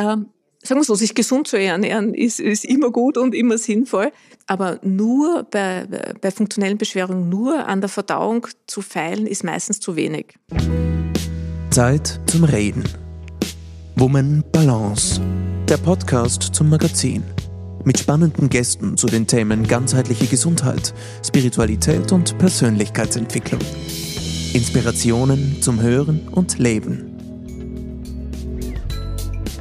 Ähm, sagen wir so, sich gesund zu ernähren ist, ist immer gut und immer sinnvoll. Aber nur bei, bei funktionellen Beschwerungen, nur an der Verdauung zu feilen, ist meistens zu wenig. Zeit zum Reden. Woman Balance. Der Podcast zum Magazin. Mit spannenden Gästen zu den Themen ganzheitliche Gesundheit, Spiritualität und Persönlichkeitsentwicklung. Inspirationen zum Hören und Leben.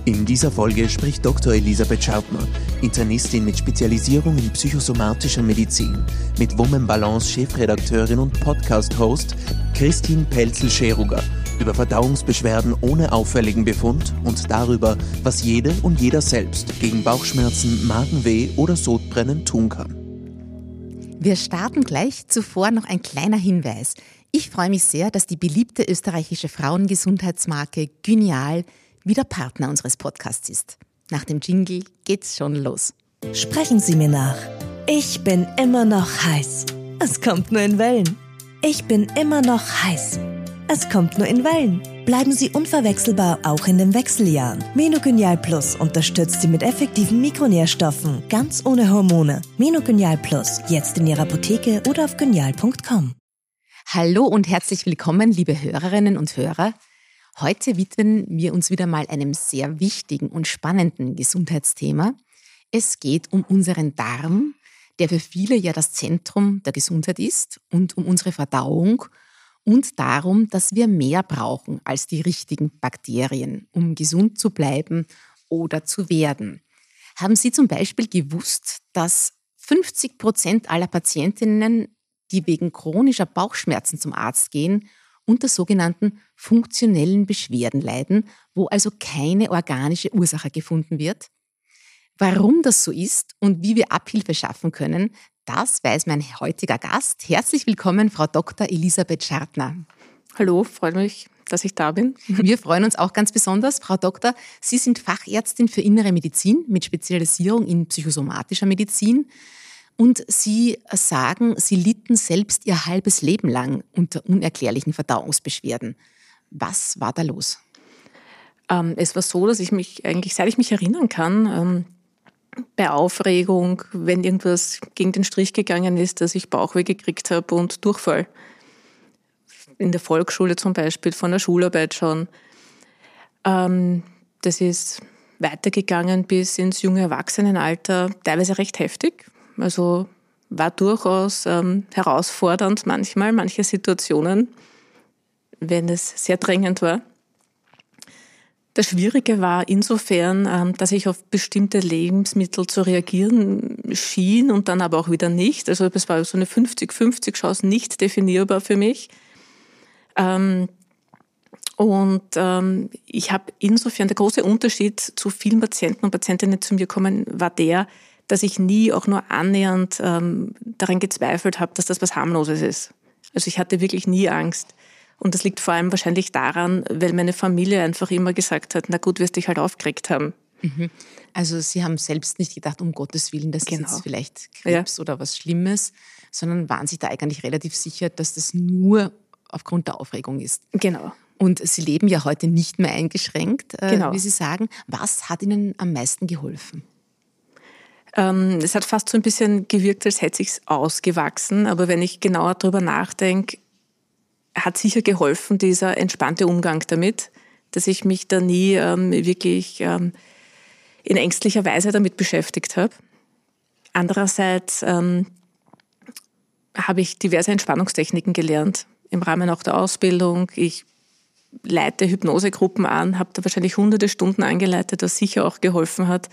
In dieser Folge spricht Dr. Elisabeth Schaubner, Internistin mit Spezialisierung in psychosomatischer Medizin, mit Woman Balance Chefredakteurin und Podcast-Host Christine Pelzel-Scheruger über Verdauungsbeschwerden ohne auffälligen Befund und darüber, was jede und jeder selbst gegen Bauchschmerzen, Magenweh oder Sodbrennen tun kann. Wir starten gleich. Zuvor noch ein kleiner Hinweis. Ich freue mich sehr, dass die beliebte österreichische Frauengesundheitsmarke Gynial wieder Partner unseres Podcasts ist. Nach dem Jingle geht's schon los. Sprechen Sie mir nach. Ich bin immer noch heiß. Es kommt nur in Wellen. Ich bin immer noch heiß. Es kommt nur in Wellen. Bleiben Sie unverwechselbar auch in den Wechseljahren. Menogenial Plus unterstützt Sie mit effektiven Mikronährstoffen, ganz ohne Hormone. Menogenial Plus, jetzt in Ihrer Apotheke oder auf genial.com. Hallo und herzlich willkommen, liebe Hörerinnen und Hörer. Heute widmen wir uns wieder mal einem sehr wichtigen und spannenden Gesundheitsthema. Es geht um unseren Darm, der für viele ja das Zentrum der Gesundheit ist und um unsere Verdauung und darum, dass wir mehr brauchen als die richtigen Bakterien, um gesund zu bleiben oder zu werden. Haben Sie zum Beispiel gewusst, dass 50 Prozent aller Patientinnen, die wegen chronischer Bauchschmerzen zum Arzt gehen, unter sogenannten funktionellen Beschwerden leiden, wo also keine organische Ursache gefunden wird. Warum das so ist und wie wir Abhilfe schaffen können, das weiß mein heutiger Gast. Herzlich willkommen, Frau Dr. Elisabeth Schartner. Hallo, freut mich, dass ich da bin. Wir freuen uns auch ganz besonders, Frau Doktor. Sie sind Fachärztin für innere Medizin mit Spezialisierung in psychosomatischer Medizin. Und Sie sagen, Sie litten selbst Ihr halbes Leben lang unter unerklärlichen Verdauungsbeschwerden. Was war da los? Ähm, es war so, dass ich mich eigentlich, seit ich mich erinnern kann, ähm, bei Aufregung, wenn irgendwas gegen den Strich gegangen ist, dass ich Bauchweh gekriegt habe und Durchfall. In der Volksschule zum Beispiel, von der Schularbeit schon. Ähm, das ist weitergegangen bis ins junge Erwachsenenalter, teilweise recht heftig. Also war durchaus ähm, herausfordernd manchmal, manche Situationen, wenn es sehr drängend war. Das Schwierige war insofern, ähm, dass ich auf bestimmte Lebensmittel zu reagieren schien und dann aber auch wieder nicht. Also es war so eine 50-50 Chance nicht definierbar für mich. Ähm, und ähm, ich habe insofern, der große Unterschied zu vielen Patienten und Patientinnen, die zu mir kommen, war der, dass ich nie auch nur annähernd ähm, daran gezweifelt habe, dass das was harmloses ist. Also ich hatte wirklich nie Angst. Und das liegt vor allem wahrscheinlich daran, weil meine Familie einfach immer gesagt hat, na gut, wirst dich halt aufgeregt haben. Mhm. Also Sie haben selbst nicht gedacht, um Gottes Willen, das genau. ist jetzt vielleicht Krebs ja. oder was Schlimmes, sondern waren sich da eigentlich relativ sicher, dass das nur aufgrund der Aufregung ist. Genau. Und Sie leben ja heute nicht mehr eingeschränkt, äh, genau. wie Sie sagen. Was hat Ihnen am meisten geholfen? Ähm, es hat fast so ein bisschen gewirkt, als hätte sich's ausgewachsen. Aber wenn ich genauer darüber nachdenke, hat sicher geholfen dieser entspannte Umgang damit, dass ich mich da nie ähm, wirklich ähm, in ängstlicher Weise damit beschäftigt habe. Andererseits ähm, habe ich diverse Entspannungstechniken gelernt im Rahmen auch der Ausbildung. Ich leite Hypnosegruppen an, habe da wahrscheinlich hunderte Stunden angeleitet, was sicher auch geholfen hat.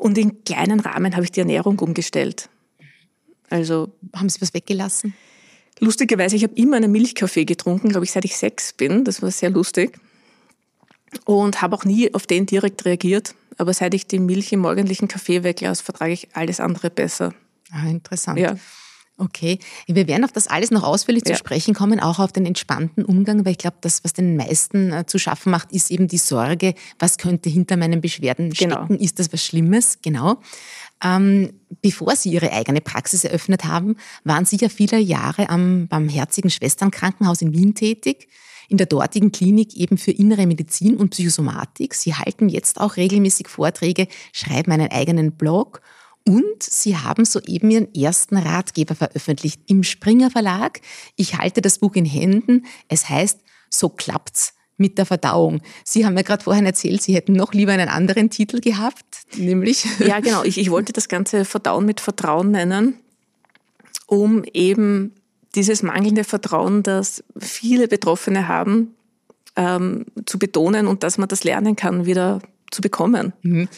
Und in kleinen Rahmen habe ich die Ernährung umgestellt. Also haben Sie was weggelassen? Lustigerweise, ich habe immer einen Milchkaffee getrunken, glaube ich, seit ich sechs bin. Das war sehr lustig. Und habe auch nie auf den direkt reagiert. Aber seit ich die Milch im morgendlichen Kaffee weglasse, vertrage ich alles andere besser. Ah, interessant. Ja. Okay, wir werden auf das alles noch ausführlich ja. zu sprechen kommen, auch auf den entspannten Umgang, weil ich glaube, das, was den meisten äh, zu schaffen macht, ist eben die Sorge, was könnte hinter meinen Beschwerden genau. stecken, ist das was Schlimmes? Genau. Ähm, bevor Sie Ihre eigene Praxis eröffnet haben, waren Sie ja viele Jahre am Barmherzigen Schwesternkrankenhaus in Wien tätig, in der dortigen Klinik eben für innere Medizin und Psychosomatik. Sie halten jetzt auch regelmäßig Vorträge, schreiben einen eigenen Blog und Sie haben soeben Ihren ersten Ratgeber veröffentlicht im Springer Verlag. Ich halte das Buch in Händen. Es heißt, so klappt's mit der Verdauung. Sie haben ja gerade vorhin erzählt, Sie hätten noch lieber einen anderen Titel gehabt, nämlich. Ja, genau. Ich, ich wollte das Ganze Verdauen mit Vertrauen nennen, um eben dieses mangelnde Vertrauen, das viele Betroffene haben, ähm, zu betonen und dass man das lernen kann, wieder zu bekommen. Mhm.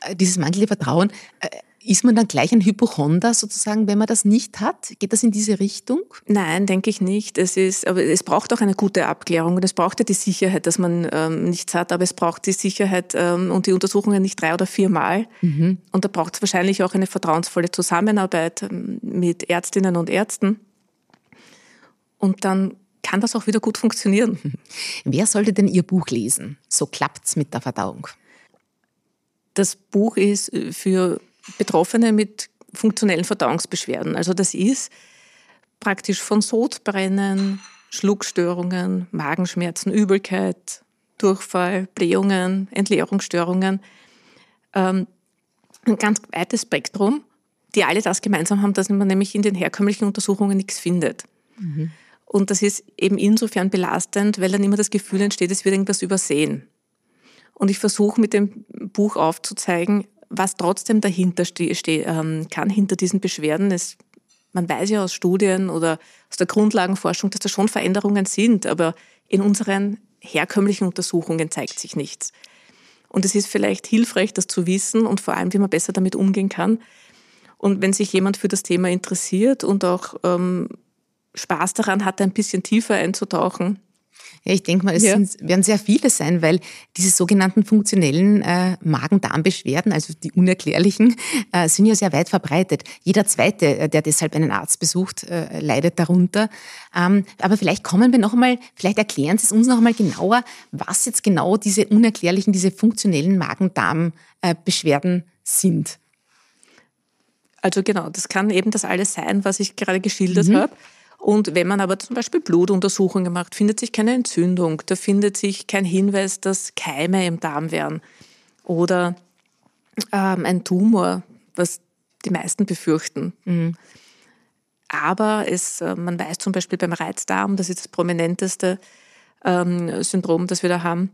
Äh, dieses mangelnde Vertrauen, äh, ist man dann gleich ein Hypochonder sozusagen, wenn man das nicht hat? Geht das in diese Richtung? Nein, denke ich nicht. Es ist, aber es braucht auch eine gute Abklärung und es braucht ja die Sicherheit, dass man ähm, nichts hat, aber es braucht die Sicherheit ähm, und die Untersuchungen nicht drei oder viermal. Mhm. Und da braucht es wahrscheinlich auch eine vertrauensvolle Zusammenarbeit ähm, mit Ärztinnen und Ärzten. Und dann kann das auch wieder gut funktionieren. Wer sollte denn Ihr Buch lesen? So klappt's mit der Verdauung. Das Buch ist äh, für Betroffene mit funktionellen Verdauungsbeschwerden. Also das ist praktisch von Sodbrennen, Schluckstörungen, Magenschmerzen, Übelkeit, Durchfall, Blähungen, Entleerungsstörungen. Ähm, ein ganz weites Spektrum, die alle das gemeinsam haben, dass man nämlich in den herkömmlichen Untersuchungen nichts findet. Mhm. Und das ist eben insofern belastend, weil dann immer das Gefühl entsteht, es wird irgendwas übersehen. Und ich versuche mit dem Buch aufzuzeigen, was trotzdem dahinter ste ste ähm, kann, hinter diesen Beschwerden, ist, man weiß ja aus Studien oder aus der Grundlagenforschung, dass da schon Veränderungen sind, aber in unseren herkömmlichen Untersuchungen zeigt sich nichts. Und es ist vielleicht hilfreich, das zu wissen und vor allem, wie man besser damit umgehen kann. Und wenn sich jemand für das Thema interessiert und auch ähm, Spaß daran hat, ein bisschen tiefer einzutauchen, ja, ich denke mal, es ja. sind, werden sehr viele sein, weil diese sogenannten funktionellen äh, Magen-Darm-Beschwerden, also die unerklärlichen, äh, sind ja sehr weit verbreitet. Jeder Zweite, äh, der deshalb einen Arzt besucht, äh, leidet darunter. Ähm, aber vielleicht kommen wir noch einmal, vielleicht erklären Sie es uns noch einmal genauer, was jetzt genau diese unerklärlichen, diese funktionellen Magen-Darm-Beschwerden sind. Also genau, das kann eben das alles sein, was ich gerade geschildert mhm. habe. Und wenn man aber zum Beispiel Blutuntersuchungen macht, findet sich keine Entzündung, da findet sich kein Hinweis, dass Keime im Darm wären oder ähm, ein Tumor, was die meisten befürchten. Mhm. Aber es, äh, man weiß zum Beispiel beim Reizdarm, das ist das prominenteste ähm, Syndrom, das wir da haben,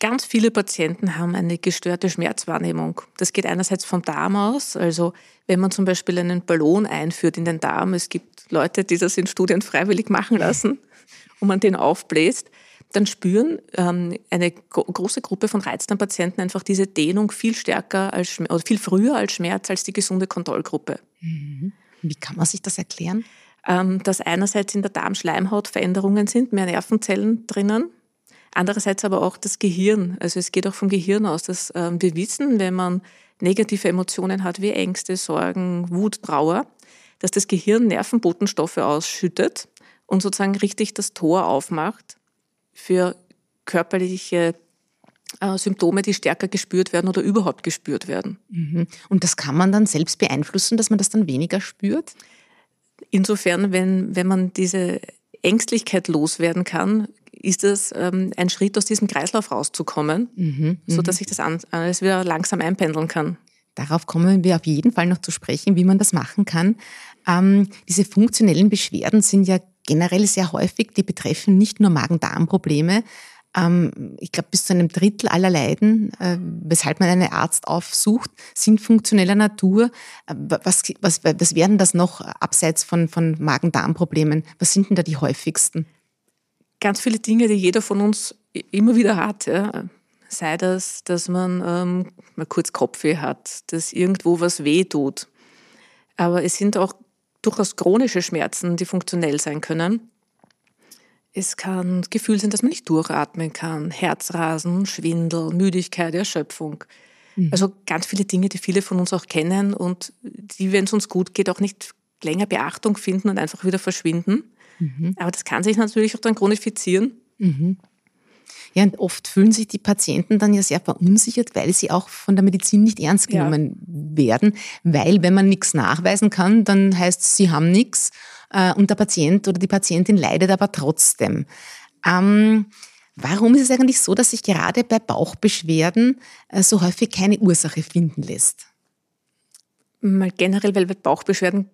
ganz viele Patienten haben eine gestörte Schmerzwahrnehmung. Das geht einerseits vom Darm aus, also wenn man zum Beispiel einen Ballon einführt in den Darm, es gibt Leute, die das in Studien freiwillig machen lassen und man den aufbläst, dann spüren ähm, eine große Gruppe von Reizdarmpatienten einfach diese Dehnung viel stärker als oder viel früher als Schmerz als die gesunde Kontrollgruppe. Mhm. Wie kann man sich das erklären? Ähm, dass einerseits in der Darmschleimhaut Veränderungen sind, mehr Nervenzellen drinnen, Andererseits aber auch das Gehirn. Also es geht auch vom Gehirn aus, dass ähm, wir wissen, wenn man negative Emotionen hat wie Ängste, Sorgen, Wut, Trauer, dass das Gehirn Nervenbotenstoffe ausschüttet und sozusagen richtig das Tor aufmacht für körperliche äh, Symptome, die stärker gespürt werden oder überhaupt gespürt werden. Mhm. Und das kann man dann selbst beeinflussen, dass man das dann weniger spürt? Insofern, wenn, wenn man diese Ängstlichkeit loswerden kann, ist es ähm, ein Schritt, aus diesem Kreislauf rauszukommen, mhm, sodass sich das alles wieder langsam einpendeln kann. Darauf kommen wir auf jeden Fall noch zu sprechen, wie man das machen kann. Ähm, diese funktionellen Beschwerden sind ja generell sehr häufig, die betreffen nicht nur Magen-Darm-Probleme. Ähm, ich glaube, bis zu einem Drittel aller Leiden, äh, weshalb man einen Arzt aufsucht, sind funktioneller Natur. Äh, was, was, was wären das noch abseits von, von Magen-Darm-Problemen? Was sind denn da die häufigsten? Ganz viele Dinge, die jeder von uns immer wieder hat. Ja. Sei das, dass man ähm, mal kurz Kopfweh hat, dass irgendwo was weh tut. Aber es sind auch durchaus chronische Schmerzen, die funktionell sein können. Es kann Gefühl sein, dass man nicht durchatmen kann, Herzrasen, Schwindel, Müdigkeit, Erschöpfung. Mhm. Also ganz viele Dinge, die viele von uns auch kennen und die, wenn es uns gut geht, auch nicht länger Beachtung finden und einfach wieder verschwinden. Mhm. Aber das kann sich natürlich auch dann chronifizieren. Mhm. Ja, und oft fühlen sich die Patienten dann ja sehr verunsichert, weil sie auch von der Medizin nicht ernst genommen ja. werden. Weil, wenn man nichts nachweisen kann, dann heißt es, sie haben nichts äh, und der Patient oder die Patientin leidet aber trotzdem. Ähm, warum ist es eigentlich so, dass sich gerade bei Bauchbeschwerden äh, so häufig keine Ursache finden lässt? Mal generell, weil bei Bauchbeschwerden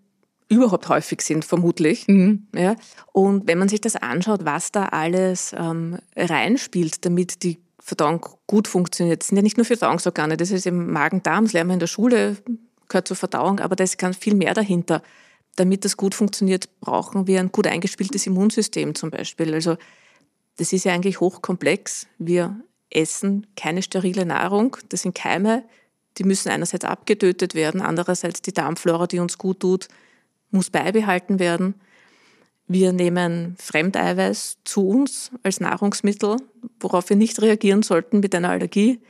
überhaupt häufig sind, vermutlich. Mhm. Ja. Und wenn man sich das anschaut, was da alles ähm, reinspielt, damit die Verdauung gut funktioniert, das sind ja nicht nur Verdauungsorgane, das ist im Magen-Darm, das lernen wir in der Schule, gehört zur Verdauung, aber da ist ganz viel mehr dahinter. Damit das gut funktioniert, brauchen wir ein gut eingespieltes Immunsystem zum Beispiel. Also das ist ja eigentlich hochkomplex. Wir essen keine sterile Nahrung, das sind Keime, die müssen einerseits abgetötet werden, andererseits die Darmflora, die uns gut tut, muss beibehalten werden. Wir nehmen Fremdeiweiß zu uns als Nahrungsmittel, worauf wir nicht reagieren sollten mit einer Allergie.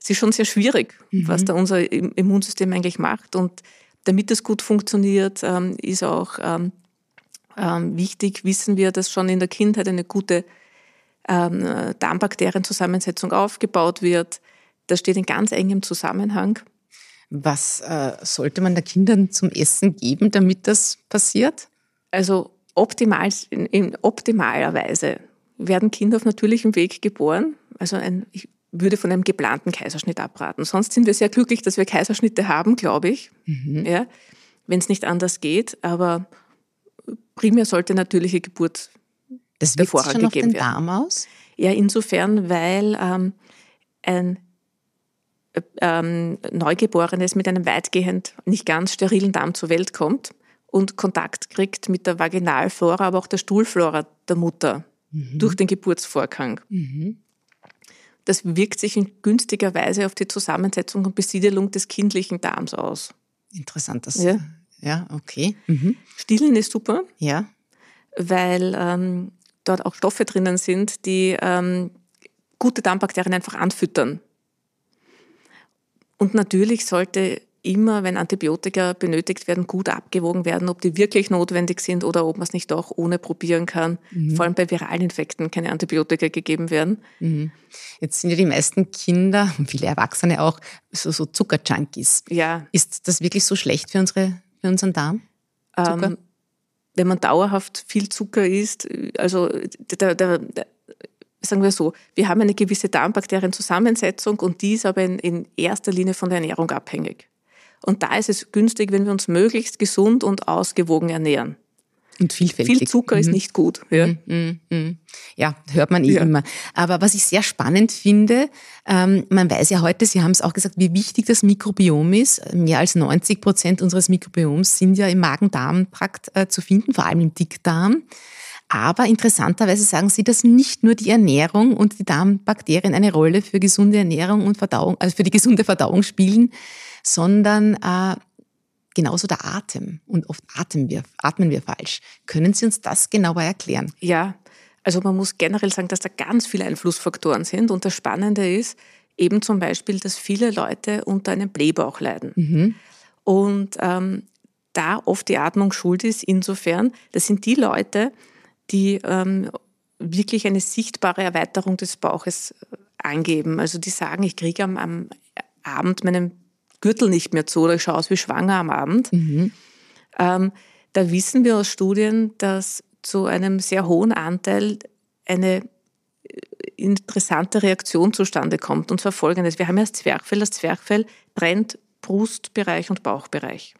Es ist schon sehr schwierig, mhm. was da unser Immunsystem eigentlich macht. Und damit das gut funktioniert, ähm, ist auch ähm, ähm, wichtig, wissen wir, dass schon in der Kindheit eine gute Darmbakterienzusammensetzung aufgebaut wird. Das steht in ganz engem Zusammenhang. Was äh, sollte man den Kindern zum Essen geben, damit das passiert? Also optimal, in, in optimaler Weise werden Kinder auf natürlichem Weg geboren. Also ein, ich würde von einem geplanten Kaiserschnitt abraten. Sonst sind wir sehr glücklich, dass wir Kaiserschnitte haben, glaube ich. Mhm. Ja, wenn es nicht anders geht. Aber primär sollte natürliche Geburt das wirkt Vorrang schon auf den Darm aus? Ja, insofern, weil ähm, ein ähm, Neugeborenes mit einem weitgehend nicht ganz sterilen Darm zur Welt kommt und Kontakt kriegt mit der Vaginalflora, aber auch der Stuhlflora der Mutter mhm. durch den Geburtsvorgang. Mhm. Das wirkt sich in günstiger Weise auf die Zusammensetzung und Besiedelung des kindlichen Darms aus. Interessant, das. Ja, ja okay. Mhm. Stillen ist super. Ja. Weil ähm, dort auch Stoffe drinnen sind, die ähm, gute Darmbakterien einfach anfüttern. Und natürlich sollte immer, wenn Antibiotika benötigt werden, gut abgewogen werden, ob die wirklich notwendig sind oder ob man es nicht auch ohne probieren kann. Mhm. Vor allem bei viralen Infekten keine Antibiotika gegeben werden. Mhm. Jetzt sind ja die meisten Kinder, viele Erwachsene auch, so, so Zuckerjunkies. Ja. Ist das wirklich so schlecht für, unsere, für unseren Darm? Ähm, wenn man dauerhaft viel Zucker isst, also der, der, der sagen wir so, wir haben eine gewisse Darmbakterienzusammensetzung und die ist aber in, in erster Linie von der Ernährung abhängig. Und da ist es günstig, wenn wir uns möglichst gesund und ausgewogen ernähren. Und vielfältig. Viel Zucker mhm. ist nicht gut. Ja. Mhm, mhm. ja, hört man eh ja. immer. Aber was ich sehr spannend finde, ähm, man weiß ja heute, Sie haben es auch gesagt, wie wichtig das Mikrobiom ist. Mehr als 90 Prozent unseres Mikrobioms sind ja im Magen-Darm-Trakt äh, zu finden, vor allem im Dickdarm. Aber interessanterweise sagen Sie, dass nicht nur die Ernährung und die Darmbakterien eine Rolle für gesunde Ernährung und Verdauung, also für die gesunde Verdauung spielen, sondern äh, genauso der Atem. Und oft atmen wir, atmen wir falsch. Können Sie uns das genauer erklären? Ja, also man muss generell sagen, dass da ganz viele Einflussfaktoren sind. Und das Spannende ist eben zum Beispiel, dass viele Leute unter einem Blähbauch leiden. Mhm. Und ähm, da oft die Atmung schuld ist, insofern, das sind die Leute, die ähm, wirklich eine sichtbare Erweiterung des Bauches äh, angeben. Also die sagen, ich kriege am, am Abend meinen Gürtel nicht mehr zu oder ich schaue aus wie schwanger am Abend. Mhm. Ähm, da wissen wir aus Studien, dass zu einem sehr hohen Anteil eine äh, interessante Reaktion zustande kommt. Und zwar folgendes. Wir haben ja das Zwerchfell. Das Zwerchfell trennt Brustbereich und Bauchbereich.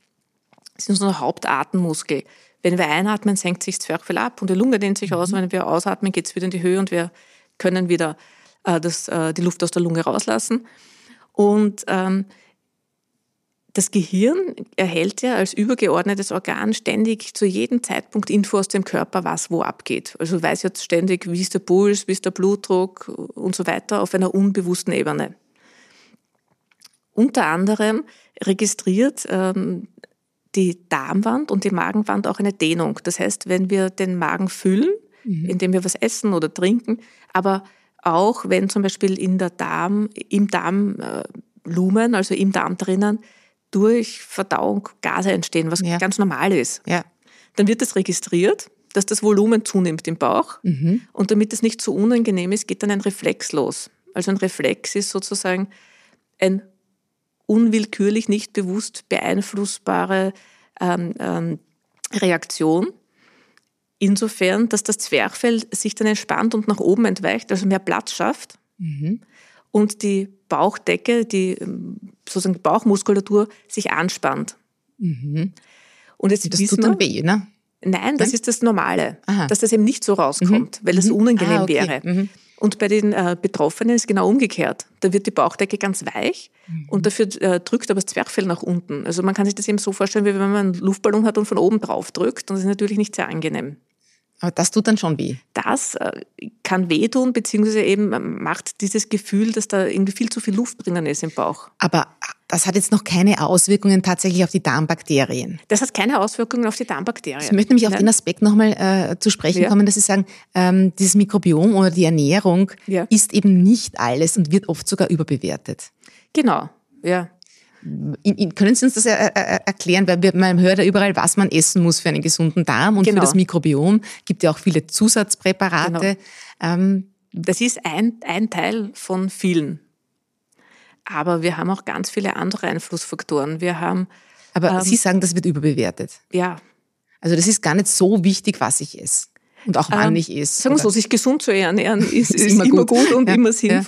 Das ist unser Hauptatemmuskel. Wenn wir einatmen, senkt sich das Zwerchfell ab und die Lunge dehnt sich aus. Mhm. Wenn wir ausatmen, geht es wieder in die Höhe und wir können wieder äh, das, äh, die Luft aus der Lunge rauslassen. Und ähm, das Gehirn erhält ja als übergeordnetes Organ ständig zu jedem Zeitpunkt Info aus dem Körper, was wo abgeht. Also weiß jetzt ständig, wie ist der Puls, wie ist der Blutdruck und so weiter auf einer unbewussten Ebene. Unter anderem registriert ähm, die Darmwand und die Magenwand auch eine Dehnung. Das heißt, wenn wir den Magen füllen, mhm. indem wir was essen oder trinken, aber auch wenn zum Beispiel in der Darm, im Darm äh, Lumen, also im Darm drinnen, durch Verdauung Gase entstehen, was Ja. ganz normal ist. Ja. Dann wird das registriert, dass das Volumen zunimmt im Bauch. Mhm. Und damit es nicht zu unangenehm ist, geht dann ein Reflex los. Also ein Reflex ist sozusagen ein unwillkürlich, nicht bewusst beeinflussbare ähm, ähm, Reaktion. Insofern, dass das Zwerchfell sich dann entspannt und nach oben entweicht, also mehr Platz schafft. Mhm. Und die Bauchdecke, die ähm, sozusagen Bauchmuskulatur sich anspannt. Mhm. Und jetzt Das tut dann weh, ne? Nein, das Nein? ist das Normale, Aha. dass das eben nicht so rauskommt, weil das Mhm. unangenehm Ah, okay. wäre. Und bei den äh, Betroffenen ist genau umgekehrt. Da wird die Bauchdecke ganz weich Mhm. und dafür äh, drückt aber das Zwerchfell nach unten. Also man kann sich das eben so vorstellen, wie wenn man einen Luftballon hat und von oben drauf drückt. Und das ist natürlich nicht sehr angenehm. Aber das tut dann schon weh. Das äh, kann wehtun, beziehungsweise eben macht dieses Gefühl, dass da irgendwie viel zu viel Luft drinnen ist im Bauch. Aber das hat jetzt noch keine Auswirkungen tatsächlich auf die Darmbakterien. Das hat keine Auswirkungen auf die Darmbakterien. Ich möchte nämlich auf Nein. den Aspekt nochmal äh, zu sprechen Ja. kommen, dass Sie sagen, ähm, dieses Mikrobiom oder die Ernährung Ja. ist eben nicht alles und wird oft sogar überbewertet. Genau, ja. Können Sie uns das erklären? Weil wir, man hört ja überall, was man essen muss für einen gesunden Darm und Genau. für das Mikrobiom gibt ja auch viele Zusatzpräparate. Ähm, Das ist ein, ein Teil von vielen. Aber wir haben auch ganz viele andere Einflussfaktoren. Wir haben, aber Ähm. Sie sagen, das wird überbewertet. ja, Also das ist gar nicht so wichtig, was ich esse. Und auch wann Ähm, ich esse. Sagen wir so, sich gesund zu ernähren ist, Ist ist, immer gut. gut. und Ja, immer ja.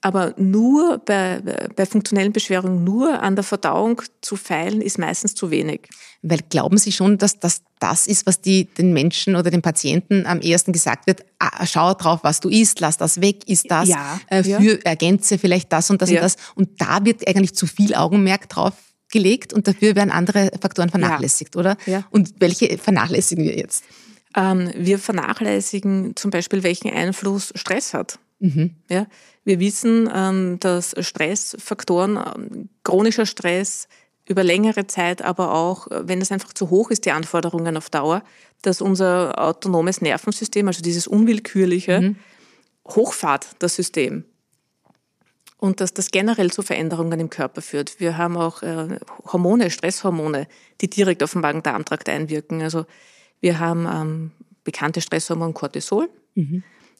Aber nur bei, bei funktionellen Beschwerungen, nur an der Verdauung zu feilen, ist meistens zu wenig. Weil glauben Sie schon, dass das das ist, was die, den Menschen oder den Patienten am ersten gesagt wird? Ah, schau drauf, was du isst, lass das weg, isst das, Ja, äh, ja. für, ergänze vielleicht das und das Ja. und das. Und da wird eigentlich zu viel Augenmerk drauf gelegt und dafür werden andere Faktoren vernachlässigt, oder? Ja. Und welche vernachlässigen wir jetzt? Ähm, wir vernachlässigen zum Beispiel, welchen Einfluss Stress hat. Mhm. Ja, wir wissen, ähm, dass Stressfaktoren, ähm, chronischer Stress über längere Zeit, aber auch, äh, wenn es einfach zu hoch ist, die Anforderungen auf Dauer, dass unser autonomes Nervensystem, also dieses unwillkürliche, hochfahrt, das System. Und dass das generell zu Veränderungen im Körper führt. Wir haben auch äh, Hormone, Stresshormone, die direkt auf den Magen-Darm-Trakt einwirken. Also wir haben ähm, bekannte Stresshormon Cortisol.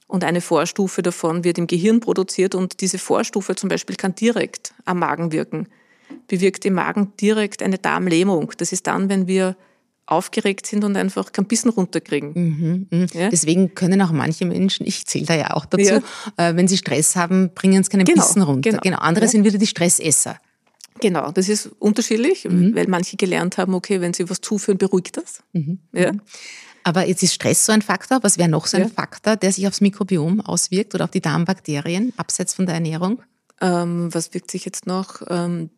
Und eine Vorstufe davon wird im Gehirn produziert und diese Vorstufe zum Beispiel kann direkt am Magen wirken. Bewirkt im Magen direkt eine Darmlähmung. Das ist dann, wenn wir aufgeregt sind und einfach kein Bissen runterkriegen. Mhm, mhm. Ja? Deswegen können auch manche Menschen, ich zähle da ja auch dazu, Ja. äh, wenn sie Stress haben, bringen sie keinen Genau, Bissen runter. genau. genau. Andere Ja. sind wieder die Stressesser. Genau, das ist unterschiedlich, weil manche gelernt haben, okay, wenn sie was zuführen, beruhigt das. Ja. Aber jetzt ist Stress so ein Faktor. Was wäre noch so ein Ja. Faktor, der sich aufs Mikrobiom auswirkt oder auf die Darmbakterien, abseits von der Ernährung? Ähm, was wirkt sich jetzt noch? Ähm,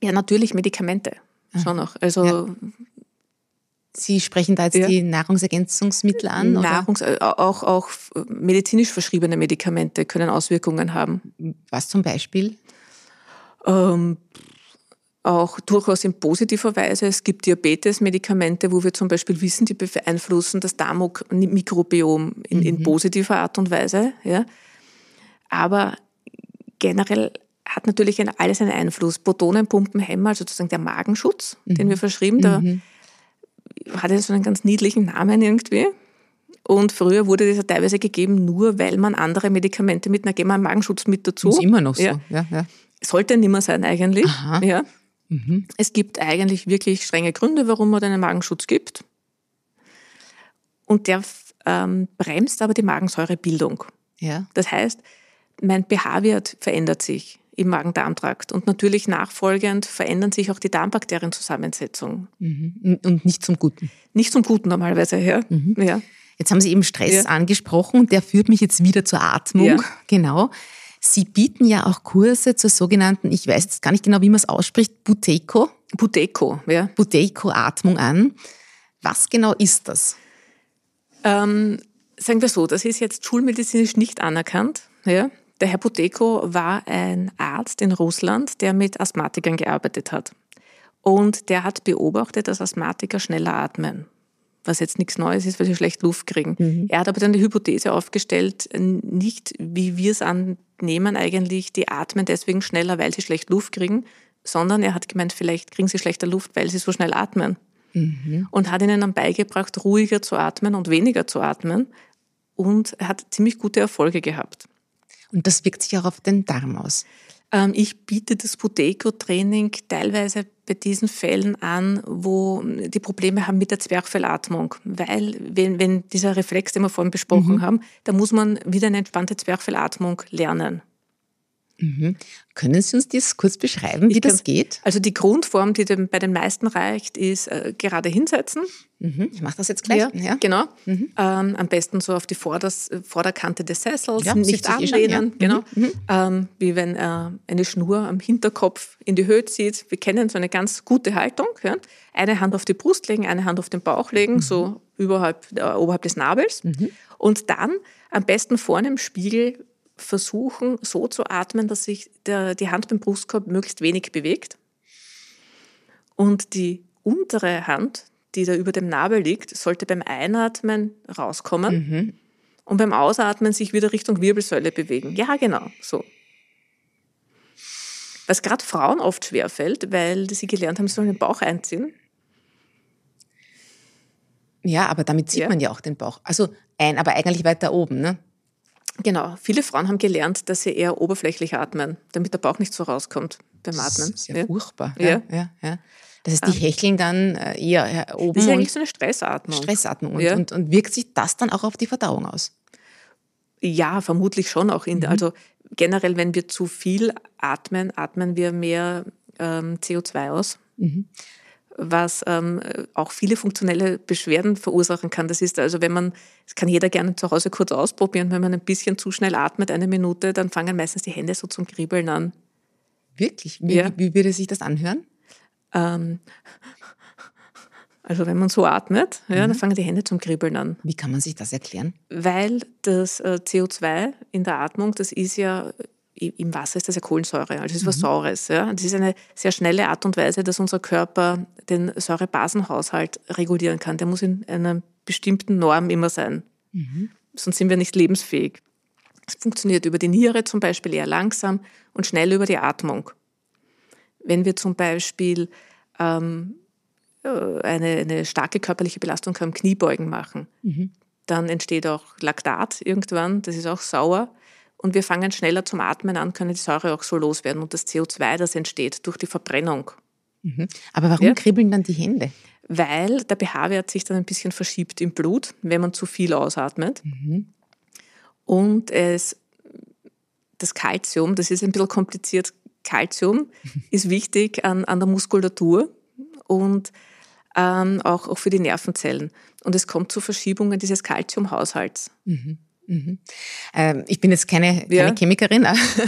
ja, natürlich Medikamente. Schon noch. Also Ja. Sie sprechen da jetzt Ja. die Nahrungsergänzungsmittel an? Oder? Nahrungs äh, auch, auch medizinisch verschriebene Medikamente können Auswirkungen haben. Was zum Beispiel? Ähm, auch durchaus in positiver Weise. Es gibt Diabetes-Medikamente, wo wir zum Beispiel wissen, die beeinflussen das Darmmikrobiom in, in positiver Art und Weise. Ja. Aber generell hat natürlich alles einen Einfluss. Protonenpumpenhemmer, also sozusagen der Magenschutz, den wir verschrieben, da hat er so einen ganz niedlichen Namen irgendwie. Und früher wurde dieser teilweise gegeben, nur weil man andere Medikamente mit, na, geben wir einen Magenschutz mit dazu. Ist immer noch so. Ja. Ja, ja. Sollte nimmer sein eigentlich. Aha. Mhm. Es gibt eigentlich wirklich strenge Gründe, warum man einen Magenschutz gibt. Und der ähm, bremst aber die Magensäurebildung. ja. Das heißt, mein pH-Wert verändert sich im Magen-Darm-Trakt. Und natürlich nachfolgend verändern sich auch die Darmbakterienzusammensetzung. Mhm. Und nicht zum Guten. Nicht zum Guten normalerweise, ja. Mhm. ja. Jetzt haben Sie eben Stress Ja. angesprochen, der führt mich jetzt wieder zur Atmung. Ja. Genau. Sie bieten ja auch Kurse zur sogenannten, ich weiß jetzt gar nicht genau, wie man es ausspricht, Buteco, Buteco, ja. Buteco-Atmung an. Was genau ist das? Ähm, sagen wir so, das ist jetzt schulmedizinisch nicht anerkannt. Ja? Der Herr Buteko war ein Arzt in Russland, der mit Asthmatikern gearbeitet hat. Und der hat beobachtet, dass Asthmatiker schneller atmen. Was jetzt nichts Neues ist, weil sie schlecht Luft kriegen. Mhm. Er hat aber dann die Hypothese aufgestellt, nicht wie wir es annehmen eigentlich, die atmen deswegen schneller, weil sie schlecht Luft kriegen, sondern er hat gemeint, vielleicht kriegen sie schlechter Luft, weil sie so schnell atmen. Mhm. Und hat ihnen dann beigebracht, ruhiger zu atmen und weniger zu atmen. Und er hat ziemlich gute Erfolge gehabt. Und das wirkt sich auch auf den Darm aus. Ähm, ich biete das Buteco-Training teilweise bei diesen Fällen an, wo die Probleme haben mit der Zwerchfellatmung. Weil, wenn, wenn dieser Reflex, den wir vorhin besprochen mhm. haben, da muss man wieder eine entspannte Zwerchfellatmung lernen. Mhm. Können Sie uns das kurz beschreiben, wie kann, das geht? Also die Grundform, die bei den meisten reicht, ist äh, gerade hinsetzen. Mhm. Ich mache das jetzt gleich. Ja, ja. Genau. Mhm. Ähm, am besten so auf die Vorders, Vorderkante des Sessels, ja, nicht anlehnen. Schon, ja. Genau. Mhm. mhm. Ähm, wie wenn äh, eine Schnur am Hinterkopf in die Höhe zieht. Wir kennen so eine ganz gute Haltung. Eine Hand auf die Brust legen, eine Hand auf den Bauch legen, mhm. so überhalb, äh, oberhalb des Nabels. Und dann am besten vorne im Spiegel versuchen, so zu atmen, dass sich der, die Hand beim Brustkorb möglichst wenig bewegt. Und die untere Hand, die da über dem Nabel liegt, sollte beim Einatmen rauskommen mhm. und beim Ausatmen sich wieder Richtung Wirbelsäule bewegen. Ja, genau, so. Was gerade Frauen oft schwerfällt, weil sie gelernt haben, sie sollen den Bauch einziehen. Ja, aber damit sieht ja. man ja auch den Bauch. Also ein, aber eigentlich weiter oben, ne? Genau, viele Frauen haben gelernt, dass sie eher oberflächlich atmen, damit der Bauch nicht so rauskommt beim Atmen. Das ist ja, ja. furchtbar. Ja. Ja, ja, Das heißt, die ähm. hecheln dann äh, eher oben. Das ist eigentlich so eine Stressatmung. Stressatmung. Und, ja. und, und, wirkt sich das dann auch auf die Verdauung aus? Ja, vermutlich schon auch. In, mhm. Also generell, wenn wir zu viel atmen, atmen wir mehr ähm, CO2 aus. Mhm was ähm, auch viele funktionelle Beschwerden verursachen kann. Das ist also, wenn man, das kann jeder gerne zu Hause kurz ausprobieren, wenn man ein bisschen zu schnell atmet, eine Minute, dann fangen meistens die Hände so zum Kribbeln an. Wirklich? Wie, ja. wie, würde sich das anhören? Ähm, also wenn man so atmet, ja, mhm. dann fangen die Hände zum Kribbeln an. Wie kann man sich das erklären? Weil das äh, CO2 in der Atmung, das ist ja im Wasser ist das ja Kohlensäure, also es ist was mhm. Saures. Ja. Das ist eine sehr schnelle Art und Weise, dass unser Körper den Säurebasenhaushalt regulieren kann. Der muss in einer bestimmten Norm immer sein. Mhm. Sonst sind wir nicht lebensfähig. Es funktioniert über die Niere zum Beispiel eher langsam und schnell über die Atmung. Wenn wir zum Beispiel ähm, äh, eine, eine, starke körperliche Belastung am Kniebeugen machen, mhm. dann entsteht auch Laktat irgendwann, das ist auch sauer und wir fangen schneller zum Atmen an, können die Säure auch so loswerden und das CO2, das entsteht durch die Verbrennung. Mhm. Aber warum ja? kribbeln dann die Hände? Weil der pH-Wert sich dann ein bisschen verschiebt im Blut, wenn man zu viel ausatmet. Mhm. Und es, das Kalzium, das ist ein bisschen kompliziert, Kalzium ist wichtig an, an der Muskulatur und ähm, auch, auch für die Nervenzellen. Und es kommt zu Verschiebungen dieses Kalziumhaushalts. Mhm. Mhm. Ähm, ich bin jetzt keine, keine ja. Chemikerin.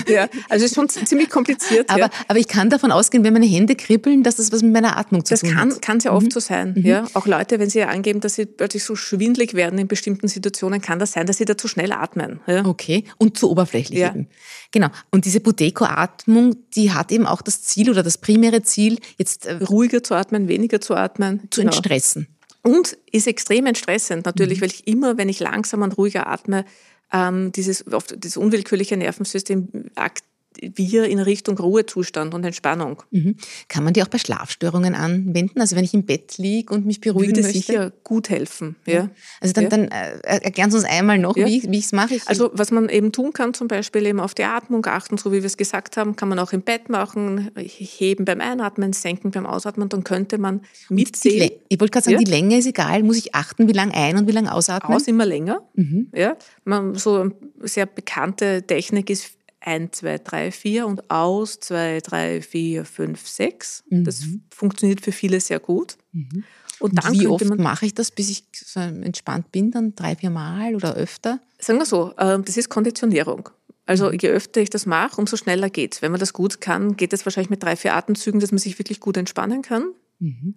ja, also schon ziemlich kompliziert. Aber, ja. aber ich kann davon ausgehen, wenn meine Hände kribbeln, dass das was mit meiner Atmung zu das tun kann, hat. Das kann sehr oft mhm. so sein. Mhm. Ja. Auch Leute, wenn sie angeben, dass sie plötzlich so schwindlig werden in bestimmten Situationen, kann das sein, dass sie da zu schnell atmen. Ja. Okay, und zu oberflächlich ja. eben. Genau. Und diese Budeco-Atmung, die hat eben auch das Ziel oder das primäre Ziel, jetzt äh, ruhiger zu atmen, weniger zu atmen. Zu genau. entstressen. Und ist extrem entstressend natürlich, mhm. weil ich immer, wenn ich langsam und ruhiger atme, ähm, dieses, oft, dieses unwillkürliche Nervensystem aktiviert wir in Richtung Ruhezustand und Entspannung. Mhm. Kann man die auch bei Schlafstörungen anwenden? Also wenn ich im Bett liege und mich beruhigen Würde möchte? sicher gut helfen. Ja. ja. Also dann, ja. dann äh, erklären Sie uns einmal noch, ja. wie, wie ich es mache. Also was man eben tun kann, zum Beispiel eben auf die Atmung achten, so wie wir es gesagt haben, kann man auch im Bett machen, heben beim Einatmen, senken beim Ausatmen, dann könnte man mitzählen. Ich wollte gerade sagen, die Länge ist egal, muss ich achten, wie lang ein- und wie lang ausatmen? Aus immer länger. Mhm. Ja. Man, so eine sehr bekannte Technik ist 1, 2, 3, 4 und aus 2, 3, 4, 5, 6. Mhm. Das funktioniert für viele sehr gut. Mhm. Und, dann und wie oft mache ich das, bis ich so entspannt bin? Dann drei, vier Mal oder öfter? Sagen wir so, ähm, das ist Konditionierung. Also mhm. je öfter ich das mache, umso schneller geht es. Wenn man das gut kann, geht es wahrscheinlich mit drei, vier Atemzügen, dass man sich wirklich gut entspannen kann. Mhm.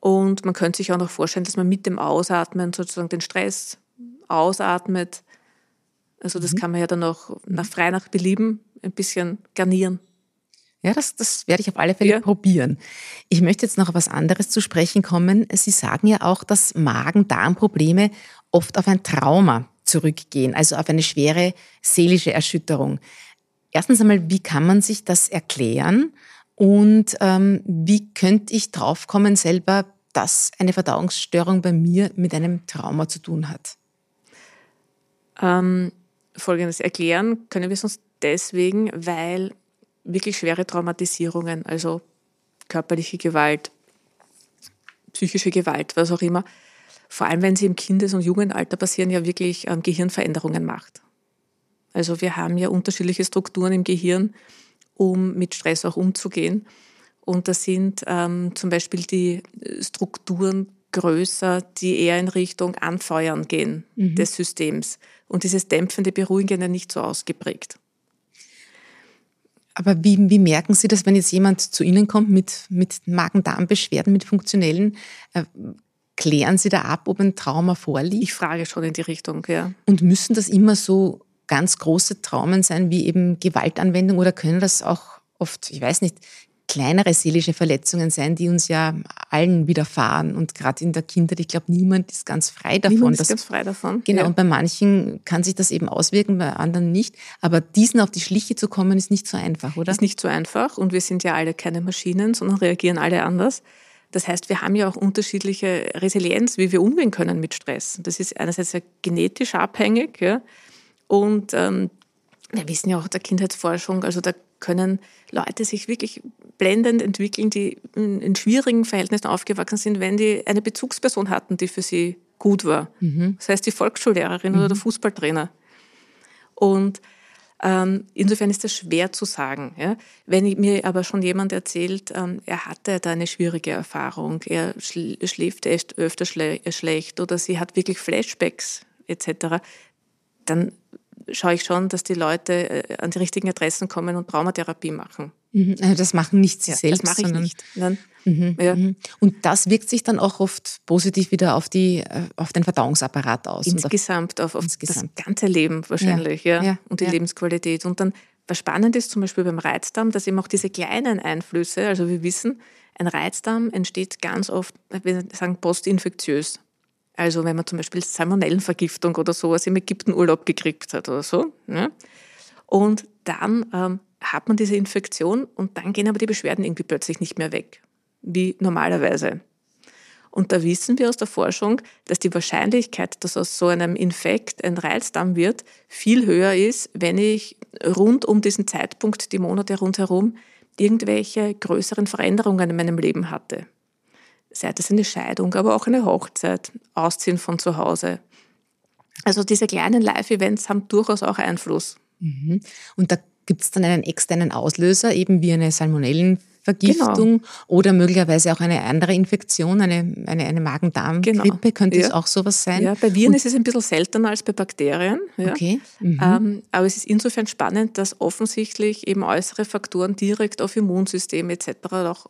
Und man könnte sich auch noch vorstellen, dass man mit dem Ausatmen sozusagen den Stress ausatmet, also das mhm. kann man ja dann auch nach, frei nach Belieben ein bisschen garnieren. Ja, das, das werde ich auf alle Fälle ja. probieren. Ich möchte jetzt noch auf was anderes zu sprechen kommen. Sie sagen ja auch, dass Magen-Darm-Probleme oft auf ein Trauma zurückgehen, also auf eine schwere seelische Erschütterung. Erstens einmal, wie kann man sich das erklären? Und ähm, wie könnte ich draufkommen selber, dass eine Verdauungsstörung bei mir mit einem Trauma zu tun hat? Ähm, Folgendes erklären können wir es uns deswegen, weil wirklich schwere Traumatisierungen, also körperliche Gewalt, psychische Gewalt, was auch immer, vor allem wenn sie im Kindes- und Jugendalter passieren, ja wirklich ähm, Gehirnveränderungen macht. Also wir haben ja unterschiedliche Strukturen im Gehirn, um mit Stress auch umzugehen. Und das sind ähm, zum Beispiel die Strukturen größer, die eher in Richtung Anfeuern gehen mhm. des Systems. Und dieses dämpfende, beruhigende nicht so ausgeprägt. Aber wie, wie merken Sie das, wenn jetzt jemand zu Ihnen kommt mit, mit Magen-Darm-Beschwerden, mit funktionellen, äh, klären Sie da ab, ob ein Trauma vorliegt? Ich frage schon in die Richtung, ja. Und müssen das immer so ganz große Traumen sein, wie eben Gewaltanwendung, oder können das auch oft, ich weiß nicht, kleinere seelische Verletzungen sein, die uns ja allen widerfahren. Und gerade in der Kindheit, ich glaube, niemand ist ganz frei davon. Niemand ist ganz frei davon. Genau, ja. und bei manchen kann sich das eben auswirken, bei anderen nicht. Aber diesen auf die Schliche zu kommen, ist nicht so einfach, oder? Ist nicht so einfach. Und wir sind ja alle keine Maschinen, sondern reagieren alle anders. Das heißt, wir haben ja auch unterschiedliche Resilienz, wie wir umgehen können mit Stress. Das ist einerseits ja genetisch abhängig, ja. Und ähm, wir wissen ja auch der Kindheitsforschung, also da können Leute sich wirklich blendend entwickeln, die in, schwierigen Verhältnissen aufgewachsen sind, wenn die eine Bezugsperson hatten, die für sie gut war. Mhm. Das heißt die Volksschullehrerin mhm. oder der Fußballtrainer. Und ähm, insofern ist das schwer zu sagen. Ja? Wenn mir aber schon jemand erzählt, ähm, er hatte da eine schwierige Erfahrung, er schläft echt öfter schle schlecht oder sie hat wirklich Flashbacks etc., dann schaue ich schon, dass die Leute äh, an die richtigen Adressen kommen und Traumatherapie machen. Mhm. Also das machen nicht Sie ja, selbst. Das mache ich nicht. Mhm. Ja. Mhm. Und das wirkt sich dann auch oft positiv wieder auf, die, äh, auf den Verdauungsapparat aus. Insgesamt, auf, auf insgesamt. das ganze Leben wahrscheinlich, ja. ja. Und die Lebensqualität. Und dann, was spannend ist zum Beispiel beim Reizdarm, dass eben auch diese kleinen Einflüsse, also wir wissen, ein Reizdarm entsteht ganz oft, wir sagen postinfektiös. Also wenn man zum Beispiel Salmonellenvergiftung oder sowas im Ägyptenurlaub gekriegt hat oder so. Ja. Und dann ähm, hat man diese Infektion und dann gehen aber die Beschwerden irgendwie plötzlich nicht mehr weg, wie normalerweise. Und da wissen wir aus der Forschung, dass die Wahrscheinlichkeit, dass aus so einem Infekt ein Reizdarm wird, viel höher ist, wenn ich rund um diesen Zeitpunkt, die Monate rundherum, irgendwelche größeren Veränderungen in meinem Leben hatte sei das eine Scheidung, aber auch eine Hochzeit, Ausziehen von zu Hause. Also diese kleinen Live-Events haben durchaus auch Einfluss. Mhm. Und da gibt es dann einen externen Auslöser, eben wie eine Salmonellenvergiftung genau. oder möglicherweise auch eine andere Infektion, eine, eine, eine Magen-Darm-Grippe, genau. könnte ja. es auch sowas sein? Ja, bei Viren Und ist es ein bisschen seltener als bei Bakterien. Ja. Okay. Mhm. Ähm, aber es ist insofern spannend, dass offensichtlich eben äußere Faktoren direkt auf Immunsystem etc. auch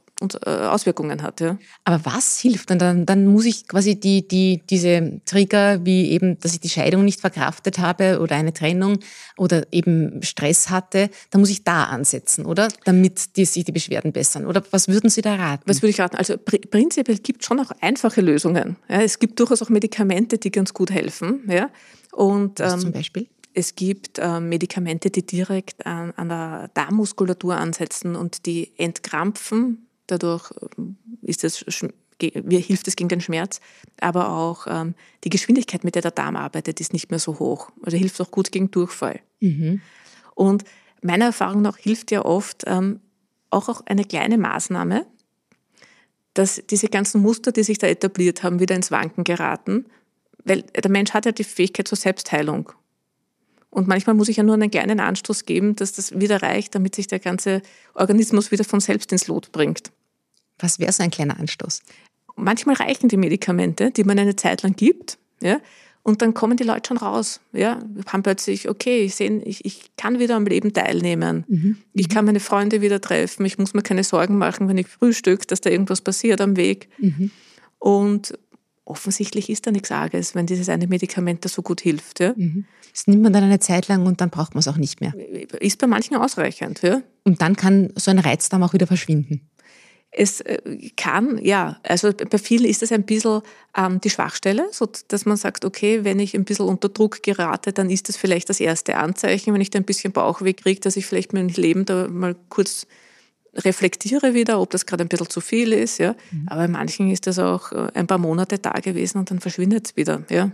äh, Auswirkungen hat. Ja. Aber was hilft dann? dann? Dann muss ich quasi die, die, diese Trigger, wie eben, dass ich die Scheidung nicht verkraftet habe oder eine Trennung oder eben Stress hatte, dann muss ich da ansetzen, oder? Damit die, sich die Beschwerden bessern. Oder was würden Sie da raten? Was würde ich raten? Also pr prinzipiell gibt es schon auch einfache Lösungen. Ja. Es gibt durchaus auch Medikamente, die ganz gut helfen. Ja. Und, was ähm, zum Beispiel? Es gibt äh, Medikamente, die direkt an, an der Darmmuskulatur ansetzen und die entkrampfen Dadurch ähm, ist das, hilft es gegen den Schmerz. Aber auch ähm, die Geschwindigkeit, mit der der Darm arbeitet, ist nicht mehr so hoch. Also hilft auch gut gegen Durchfall. Mhm. Und meiner Erfahrung nach hilft ja oft ähm, auch, auch eine kleine Maßnahme, dass diese ganzen Muster, die sich da etabliert haben, wieder ins Wanken geraten. Weil der Mensch hat ja die Fähigkeit zur Selbstheilung. Und manchmal muss ich ja nur einen kleinen Anstoß geben, dass das wieder reicht, damit sich der ganze Organismus wieder von selbst ins Lot bringt. Was wäre so ein kleiner Anstoß? Manchmal reichen die Medikamente, die man eine Zeit lang gibt, ja, und dann kommen die Leute schon raus. Ja, haben plötzlich, okay, ich, seh, ich, ich kann wieder am Leben teilnehmen. Mhm. Ich kann meine Freunde wieder treffen. Ich muss mir keine Sorgen machen, wenn ich frühstück, dass da irgendwas passiert am Weg. Mhm. Und offensichtlich ist da nichts Arges, wenn dieses eine Medikament da so gut hilft. Ja? Mhm. Das nimmt man dann eine Zeit lang und dann braucht man es auch nicht mehr. Ist bei manchen ausreichend. Ja? Und dann kann so ein Reizdarm auch wieder verschwinden. Es äh, kann, ja, also bei vielen ist es ein bisschen ähm, die Schwachstelle, so dass man sagt, okay, wenn ich ein bisschen unter Druck gerate, dann ist das vielleicht das erste Anzeichen, wenn ich da ein bisschen Bauchweh kriege, dass ich vielleicht mein Leben da mal kurz reflektiere wieder, ob das gerade ein bisschen zu viel ist. Ja. Mhm. Aber bei manchen ist das auch äh, ein paar Monate da gewesen und dann verschwindet es wieder. Ja.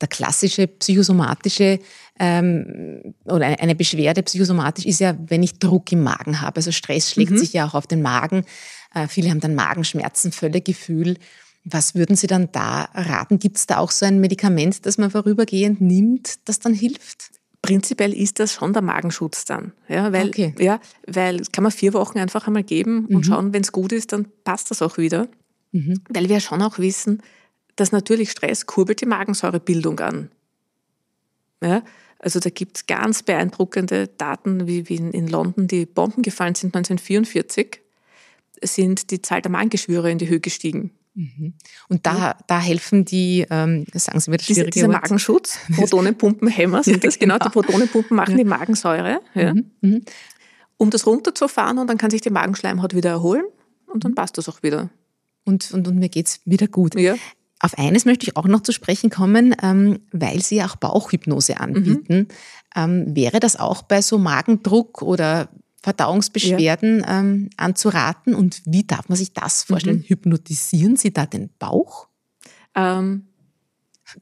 Der klassische psychosomatische ähm, oder eine Beschwerde psychosomatisch ist ja, wenn ich Druck im Magen habe. Also Stress schlägt mhm. sich ja auch auf den Magen. Äh, viele haben dann Magenschmerzen, Völlegefühl. Was würden Sie dann da raten? Gibt es da auch so ein Medikament, das man vorübergehend nimmt, das dann hilft? Prinzipiell ist das schon der Magenschutz dann. Ja, weil, okay. ja, weil kann man vier Wochen einfach einmal geben und mhm. schauen, wenn es gut ist, dann passt das auch wieder. Mhm. Weil wir schon auch wissen, dass natürlich Stress kurbelt die Magensäurebildung an. Ja, also da gibt es ganz beeindruckende Daten, wie, wie in London die Bomben gefallen sind 1944, sind die Zahl der Magengeschwüre in die Höhe gestiegen. Mhm. Und da, da helfen die, ähm, sagen Sie mir das schwierige Diese, Wort. Magenschutz, Protonenpumpenhämmer sind das, genau. genau. Die Protonenpumpen machen ja. die Magensäure, ja, mhm. mhm. um das runterzufahren und dann kann sich die Magenschleimhaut wieder erholen und dann passt das auch wieder. Und, und, und mir geht's wieder gut. Ja. Auf eines möchte ich auch noch zu sprechen kommen, ähm, weil Sie ja auch Bauchhypnose anbieten. Mhm. Ähm, wäre das auch bei so Magendruck oder Verdauungsbeschwerden ja. ähm, anzuraten. Und wie darf man sich das vorstellen? Mhm. Hypnotisieren Sie da den Bauch? Ähm,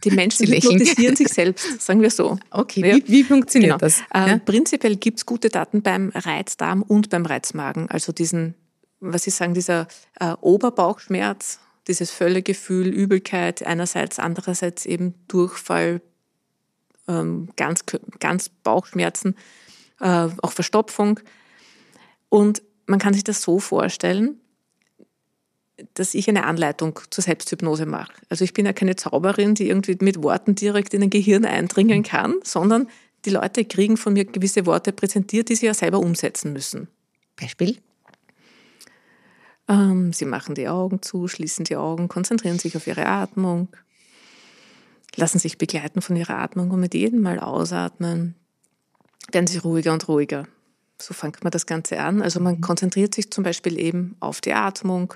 die Menschen hypnotisieren sich selbst, sagen wir so. Okay, ja. wie, wie, funktioniert genau. das? Ähm, ja? Prinzipiell gibt es gute Daten beim Reizdarm und beim Reizmagen. Also diesen, was Sie sagen, dieser äh, Oberbauchschmerz, dieses Völlegefühl, Übelkeit einerseits, andererseits eben Durchfall, ähm, ganz, ganz Bauchschmerzen, äh, auch Verstopfung. Und man kann sich das so vorstellen, dass ich eine Anleitung zur Selbsthypnose mache. Also ich bin ja keine Zauberin, die irgendwie mit Worten direkt in ein Gehirn eindringen kann, sondern die Leute kriegen von mir gewisse Worte präsentiert, die sie ja selber umsetzen müssen. Beispiel? Ähm, sie machen die Augen zu, schließen die Augen, konzentrieren sich auf ihre Atmung, lassen sich begleiten von ihrer Atmung und mit jedem Mal ausatmen werden sie ruhiger und ruhiger so fängt man das Ganze an. Also man mhm. konzentriert sich zum Beispiel eben auf die Atmung,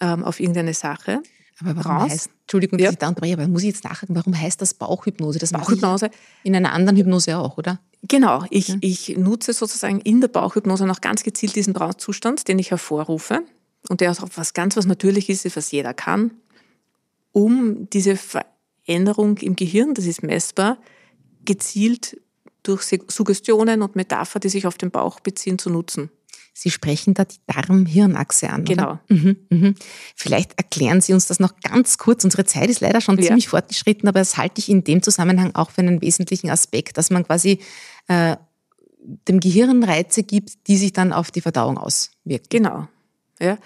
ähm, auf irgendeine Sache. Aber warum raus. heißt, Entschuldigung, dass ja. ich da unterbreche, aber muss ich jetzt nachhaken, warum heißt das Bauchhypnose? Das Bauchhypnose. In einer anderen Hypnose auch, oder? Genau, ich, ja. ich nutze sozusagen in der Bauchhypnose noch ganz gezielt diesen Trance-Zustand, den ich hervorrufe und der auch was ganz was natürlich ist, was jeder kann, um diese Veränderung im Gehirn, das ist messbar, gezielt durch Suggestionen und Metapher, die sich auf den Bauch beziehen, zu nutzen. Sie sprechen da die Darm-Hirn-Achse an. Genau. Mhm, mhm. Vielleicht erklären Sie uns das noch ganz kurz. Unsere Zeit ist leider schon ja. ziemlich fortgeschritten, aber das halte ich in dem Zusammenhang auch für einen wesentlichen Aspekt, dass man quasi äh, dem Gehirn Reize gibt, die sich dann auf die Verdauung auswirken. Genau. Ja.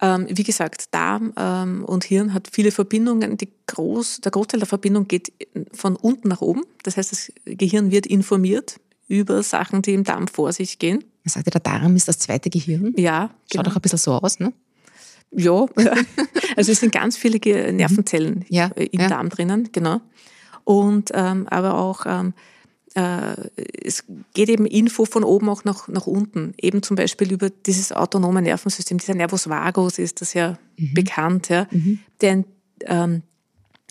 Ähm, wie gesagt, Darm ähm, und Hirn hat viele Verbindungen. Die Groß, der Großteil der Verbindung geht von unten nach oben. Das heißt, das Gehirn wird informiert über Sachen, die im Darm vor sich gehen. Man sagt ja, der Darm ist das zweite Gehirn. Ja. Schaut genau. auch ein bisschen so aus, ne? Ja, also es sind ganz viele Nervenzellen ja, im ja. Darm drinnen, genau. Und ähm, aber auch ähm, äh, es geht eben Info von oben auch nach, nach unten, eben zum Beispiel über dieses autonome Nervensystem, dieser Nervus vagus ist das ja mhm. bekannt, ja, mhm. der ähm,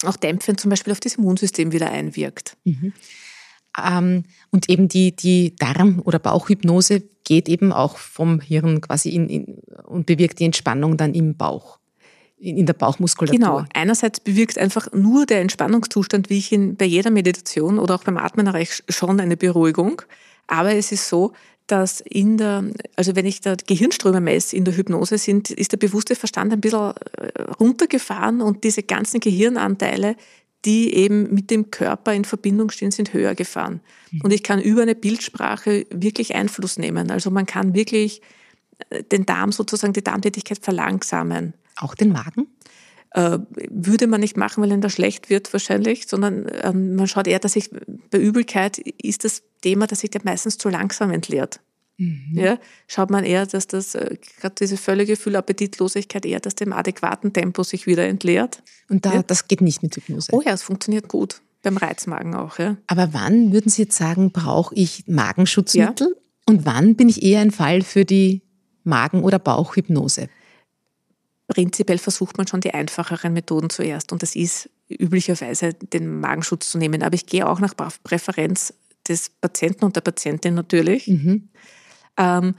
auch dämpfend zum Beispiel auf das Immunsystem wieder einwirkt. Mhm. Ähm, und eben die, die Darm- oder Bauchhypnose geht eben auch vom Hirn quasi in, in, und bewirkt die Entspannung dann im Bauch in der Bauchmuskulatur. Genau. Einerseits bewirkt einfach nur der Entspannungszustand, wie ich ihn bei jeder Meditation oder auch beim Atmen erreiche, schon eine Beruhigung. Aber es ist so, dass in der, also wenn ich da Gehirnströme messe in der Hypnose, sind, ist der bewusste Verstand ein bisschen äh, runtergefahren und diese ganzen Gehirnanteile, die eben mit dem Körper in Verbindung stehen, sind höher gefahren. Mhm. Und ich kann über eine Bildsprache wirklich Einfluss nehmen. Also man kann wirklich äh, den Darm sozusagen, die Darmtätigkeit verlangsamen. Auch den Magen? Äh, würde man nicht machen, weil ihm da schlecht wird wahrscheinlich, sondern ähm, man schaut eher, dass sich bei Übelkeit ist das Thema, dass sich der meistens zu langsam entleert. Mhm. Ja, schaut man eher, dass das, äh, gerade diese völlige Füllappetitlosigkeit eher, dass dem adäquaten Tempo sich wieder entleert. Und da, ja. das geht nicht mit Hypnose? Oh ja, es funktioniert gut. Beim Reizmagen auch, ja. Aber wann würden Sie jetzt sagen, brauche ich Magenschutzmittel? Ja. Und wann bin ich eher ein Fall für die Magen- oder Bauchhypnose? Prinzipiell versucht man schon die einfacheren Methoden zuerst und das ist üblicherweise den Magenschutz zu nehmen. Aber ich gehe auch nach Präferenz des Patienten und der Patientin natürlich. Mhm. Ähm,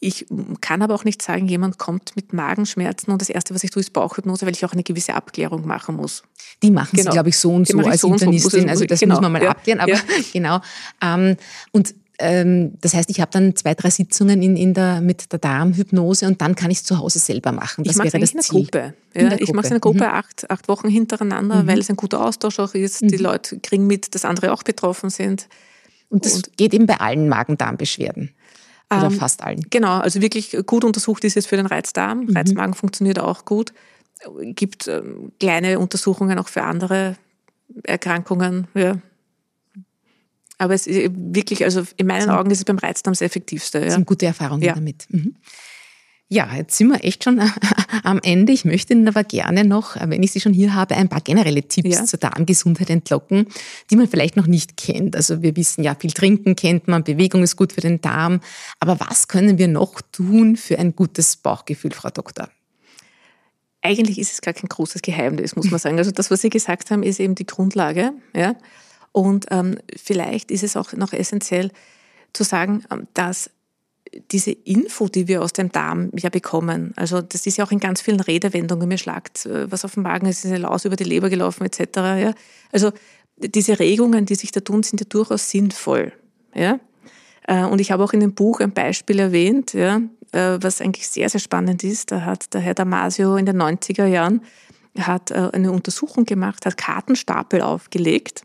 ich kann aber auch nicht sagen, jemand kommt mit Magenschmerzen und das Erste, was ich tue, ist Bauchhypnose, weil ich auch eine gewisse Abklärung machen muss. Die machen genau. Sie, glaube ich, so und so als so Internistin. So. Also das genau. muss man mal ja. abklären, aber ja. genau. Ähm, und ähm, das heißt, ich habe dann zwei, drei Sitzungen in, in der, mit der Darmhypnose und dann kann ich es zu Hause selber machen. Das ich mache es in der Gruppe. Ja, in der ich mache es in der Gruppe mhm. acht, acht Wochen hintereinander, mhm. weil es ein guter Austausch auch ist. Mhm. Die Leute kriegen mit, dass andere auch betroffen sind. Und das und geht eben bei allen Magen-Darm-Beschwerden. Oder ähm, fast allen. Genau, also wirklich gut untersucht ist es für den Reizdarm. Mhm. Reizmagen funktioniert auch gut. Gibt ähm, kleine Untersuchungen auch für andere Erkrankungen. Ja. Aber es ist wirklich, also in meinen Augen ist es beim Reizdarm das effektivste. Ja. Das sind gute Erfahrungen ja. damit. Mhm. Ja, jetzt sind wir echt schon am Ende. Ich möchte Ihnen aber gerne noch, wenn ich Sie schon hier habe, ein paar generelle Tipps ja. zur Darmgesundheit entlocken, die man vielleicht noch nicht kennt. Also wir wissen ja, viel trinken kennt man, Bewegung ist gut für den Darm. Aber was können wir noch tun für ein gutes Bauchgefühl, Frau Doktor? Eigentlich ist es gar kein großes Geheimnis, muss man sagen. Also das, was Sie gesagt haben, ist eben die Grundlage. Ja? Und ähm, vielleicht ist es auch noch essentiell zu sagen, ähm, dass diese Info, die wir aus dem Darm ja bekommen, also das ist ja auch in ganz vielen Redewendungen, mir schlagt äh, was auf dem Magen, ist eine Laus über die Leber gelaufen etc. Ja? Also diese Regungen, die sich da tun, sind ja durchaus sinnvoll. Ja? Äh, und ich habe auch in dem Buch ein Beispiel erwähnt, ja, äh, was eigentlich sehr, sehr spannend ist. Da hat der Herr Damasio in den 90er Jahren hat eine Untersuchung gemacht, hat Kartenstapel aufgelegt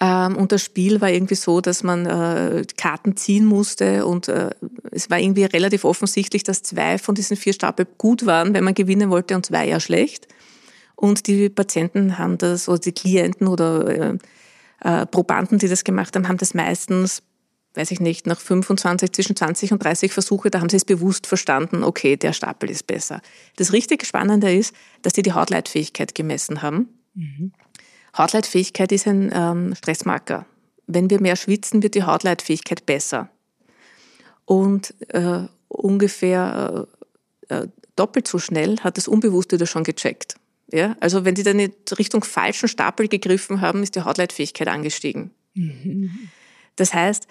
und das Spiel war irgendwie so, dass man äh, Karten ziehen musste und äh, es war irgendwie relativ offensichtlich, dass zwei von diesen vier Stapel gut waren, wenn man gewinnen wollte und zwei ja schlecht. Und die Patienten haben das, oder die Klienten oder äh, äh, Probanden, die das gemacht haben, haben das meistens, weiß ich nicht, nach 25, zwischen 20 und 30 Versuche, da haben sie es bewusst verstanden, okay, der Stapel ist besser. Das richtig Spannende ist, dass sie die Hautleitfähigkeit gemessen haben. Mhm. Hautleitfähigkeit ist ein ähm, Stressmarker. Wenn wir mehr schwitzen, wird die Hautleitfähigkeit besser. Und äh, ungefähr äh, äh, doppelt so schnell hat das Unbewusste das schon gecheckt. Ja? Also wenn die dann in Richtung falschen Stapel gegriffen haben, ist die Hautleitfähigkeit angestiegen. Mhm. Das heißt,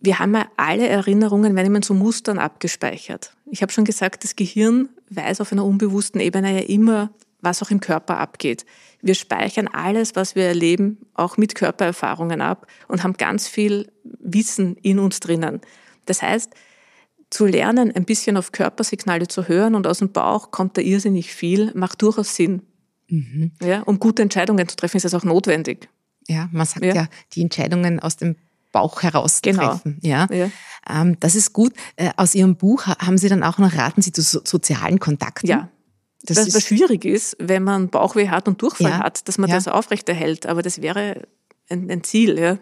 wir haben ja alle Erinnerungen, wenn man so Mustern abgespeichert. Ich habe schon gesagt, das Gehirn weiß auf einer unbewussten Ebene ja immer, was auch im Körper abgeht. Wir speichern alles, was wir erleben, auch mit Körpererfahrungen ab und haben ganz viel Wissen in uns drinnen. Das heißt, zu lernen, ein bisschen auf Körpersignale zu hören und aus dem Bauch kommt da irrsinnig viel, macht durchaus Sinn. Mhm. Ja, um gute Entscheidungen zu treffen, ist das auch notwendig. Ja, man sagt ja, ja die Entscheidungen aus dem Bauch heraus genau. treffen. Ja, ja. Ähm, das ist gut. Äh, aus Ihrem Buch haben Sie dann auch noch raten Sie zu sozialen Kontakten. Ja, das was, was schwierig ist, wenn man Bauchweh hat und Durchfall ja, hat, dass man ja. das aufrechterhält. Aber das wäre ein, ein Ziel, ja.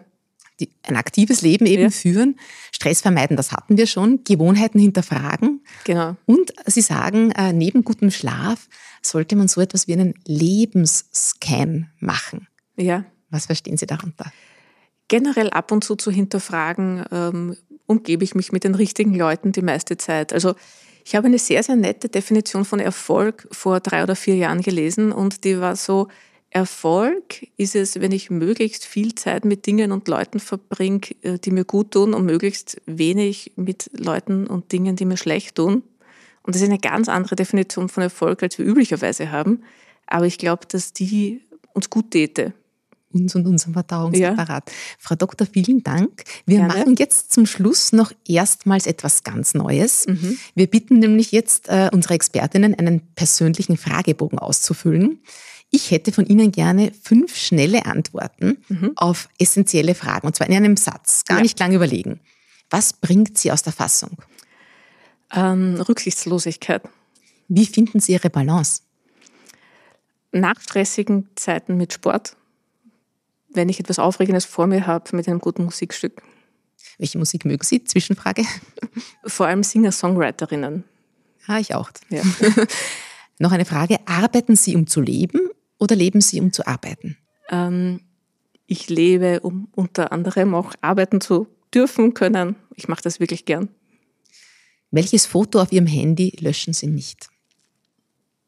Die, ein aktives Leben eben ja. führen, Stress vermeiden, das hatten wir schon, Gewohnheiten hinterfragen. Genau. Und Sie sagen, äh, neben gutem Schlaf sollte man so etwas wie einen Lebensscan machen. Ja. Was verstehen Sie darunter? Generell ab und zu zu hinterfragen, ähm, umgebe ich mich mit den richtigen Leuten die meiste Zeit. Also ich habe eine sehr, sehr nette Definition von Erfolg vor drei oder vier Jahren gelesen und die war so, Erfolg ist es, wenn ich möglichst viel Zeit mit Dingen und Leuten verbringe, äh, die mir gut tun und möglichst wenig mit Leuten und Dingen, die mir schlecht tun. Und das ist eine ganz andere Definition von Erfolg, als wir üblicherweise haben. Aber ich glaube, dass die uns gut täte uns und unserem Verdauungsapparat. Ja. Frau Doktor, vielen Dank. Wir Gerne. machen jetzt zum Schluss noch erstmals etwas ganz Neues. Mhm. Wir bitten nämlich jetzt äh, unsere Expertinnen, einen persönlichen Fragebogen auszufüllen. Ich hätte von Ihnen gerne fünf schnelle Antworten mhm. auf essentielle Fragen, und zwar in einem Satz, gar ja. nicht lange überlegen. Was bringt Sie aus der Fassung? Ähm, Rücksichtslosigkeit. Wie finden Sie Ihre Balance? Nach stressigen Zeiten mit Sport wenn ich etwas Aufregendes vor mir habe, mit einem guten Musikstück. Welche Musik mögen Sie? Zwischenfrage. Vor allem Singer-Songwriterinnen. Ah, ich auch. Ja. Noch eine Frage. Arbeiten Sie, um zu leben oder leben Sie, um zu arbeiten? Ähm, ich lebe, um unter anderem auch arbeiten zu dürfen, können. Ich mache das wirklich gern. Welches Foto auf Ihrem Handy löschen Sie nicht?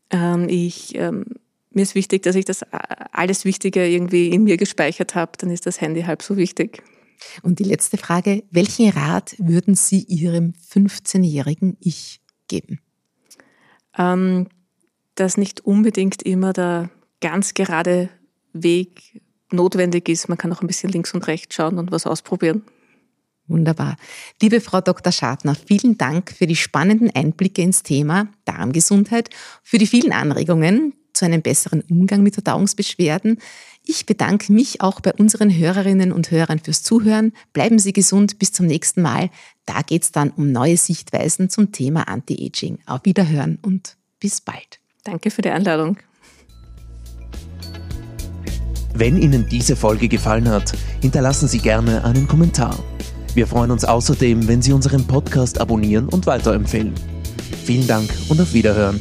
Ähm, ich, ähm, mir ist wichtig, dass ich das äh, alles Wichtige irgendwie in mir gespeichert habe. Dann ist das Handy halb so wichtig. Und die letzte Frage, welchen Rat würden Sie Ihrem 15-jährigen Ich geben? Ähm, dass nicht unbedingt immer der ganz gerade Weg notwendig ist. Man kann auch ein bisschen links und rechts schauen und was ausprobieren. Wunderbar. Liebe Frau Dr. Schadner, vielen Dank für die spannenden Einblicke ins Thema Darmgesundheit, für die vielen Anregungen zu einem besseren Umgang mit Verdauungsbeschwerden. Ich bedanke mich auch bei unseren Hörerinnen und Hörern fürs Zuhören. Bleiben Sie gesund, bis zum nächsten Mal. Da geht es dann um neue Sichtweisen zum Thema Anti-Aging. Auf Wiederhören und bis bald. Danke für die Einladung. Wenn Ihnen diese Folge gefallen hat, hinterlassen Sie gerne einen Kommentar. Wir freuen uns außerdem, wenn Sie unseren Podcast abonnieren und weiterempfehlen. Vielen Dank und auf Wiederhören.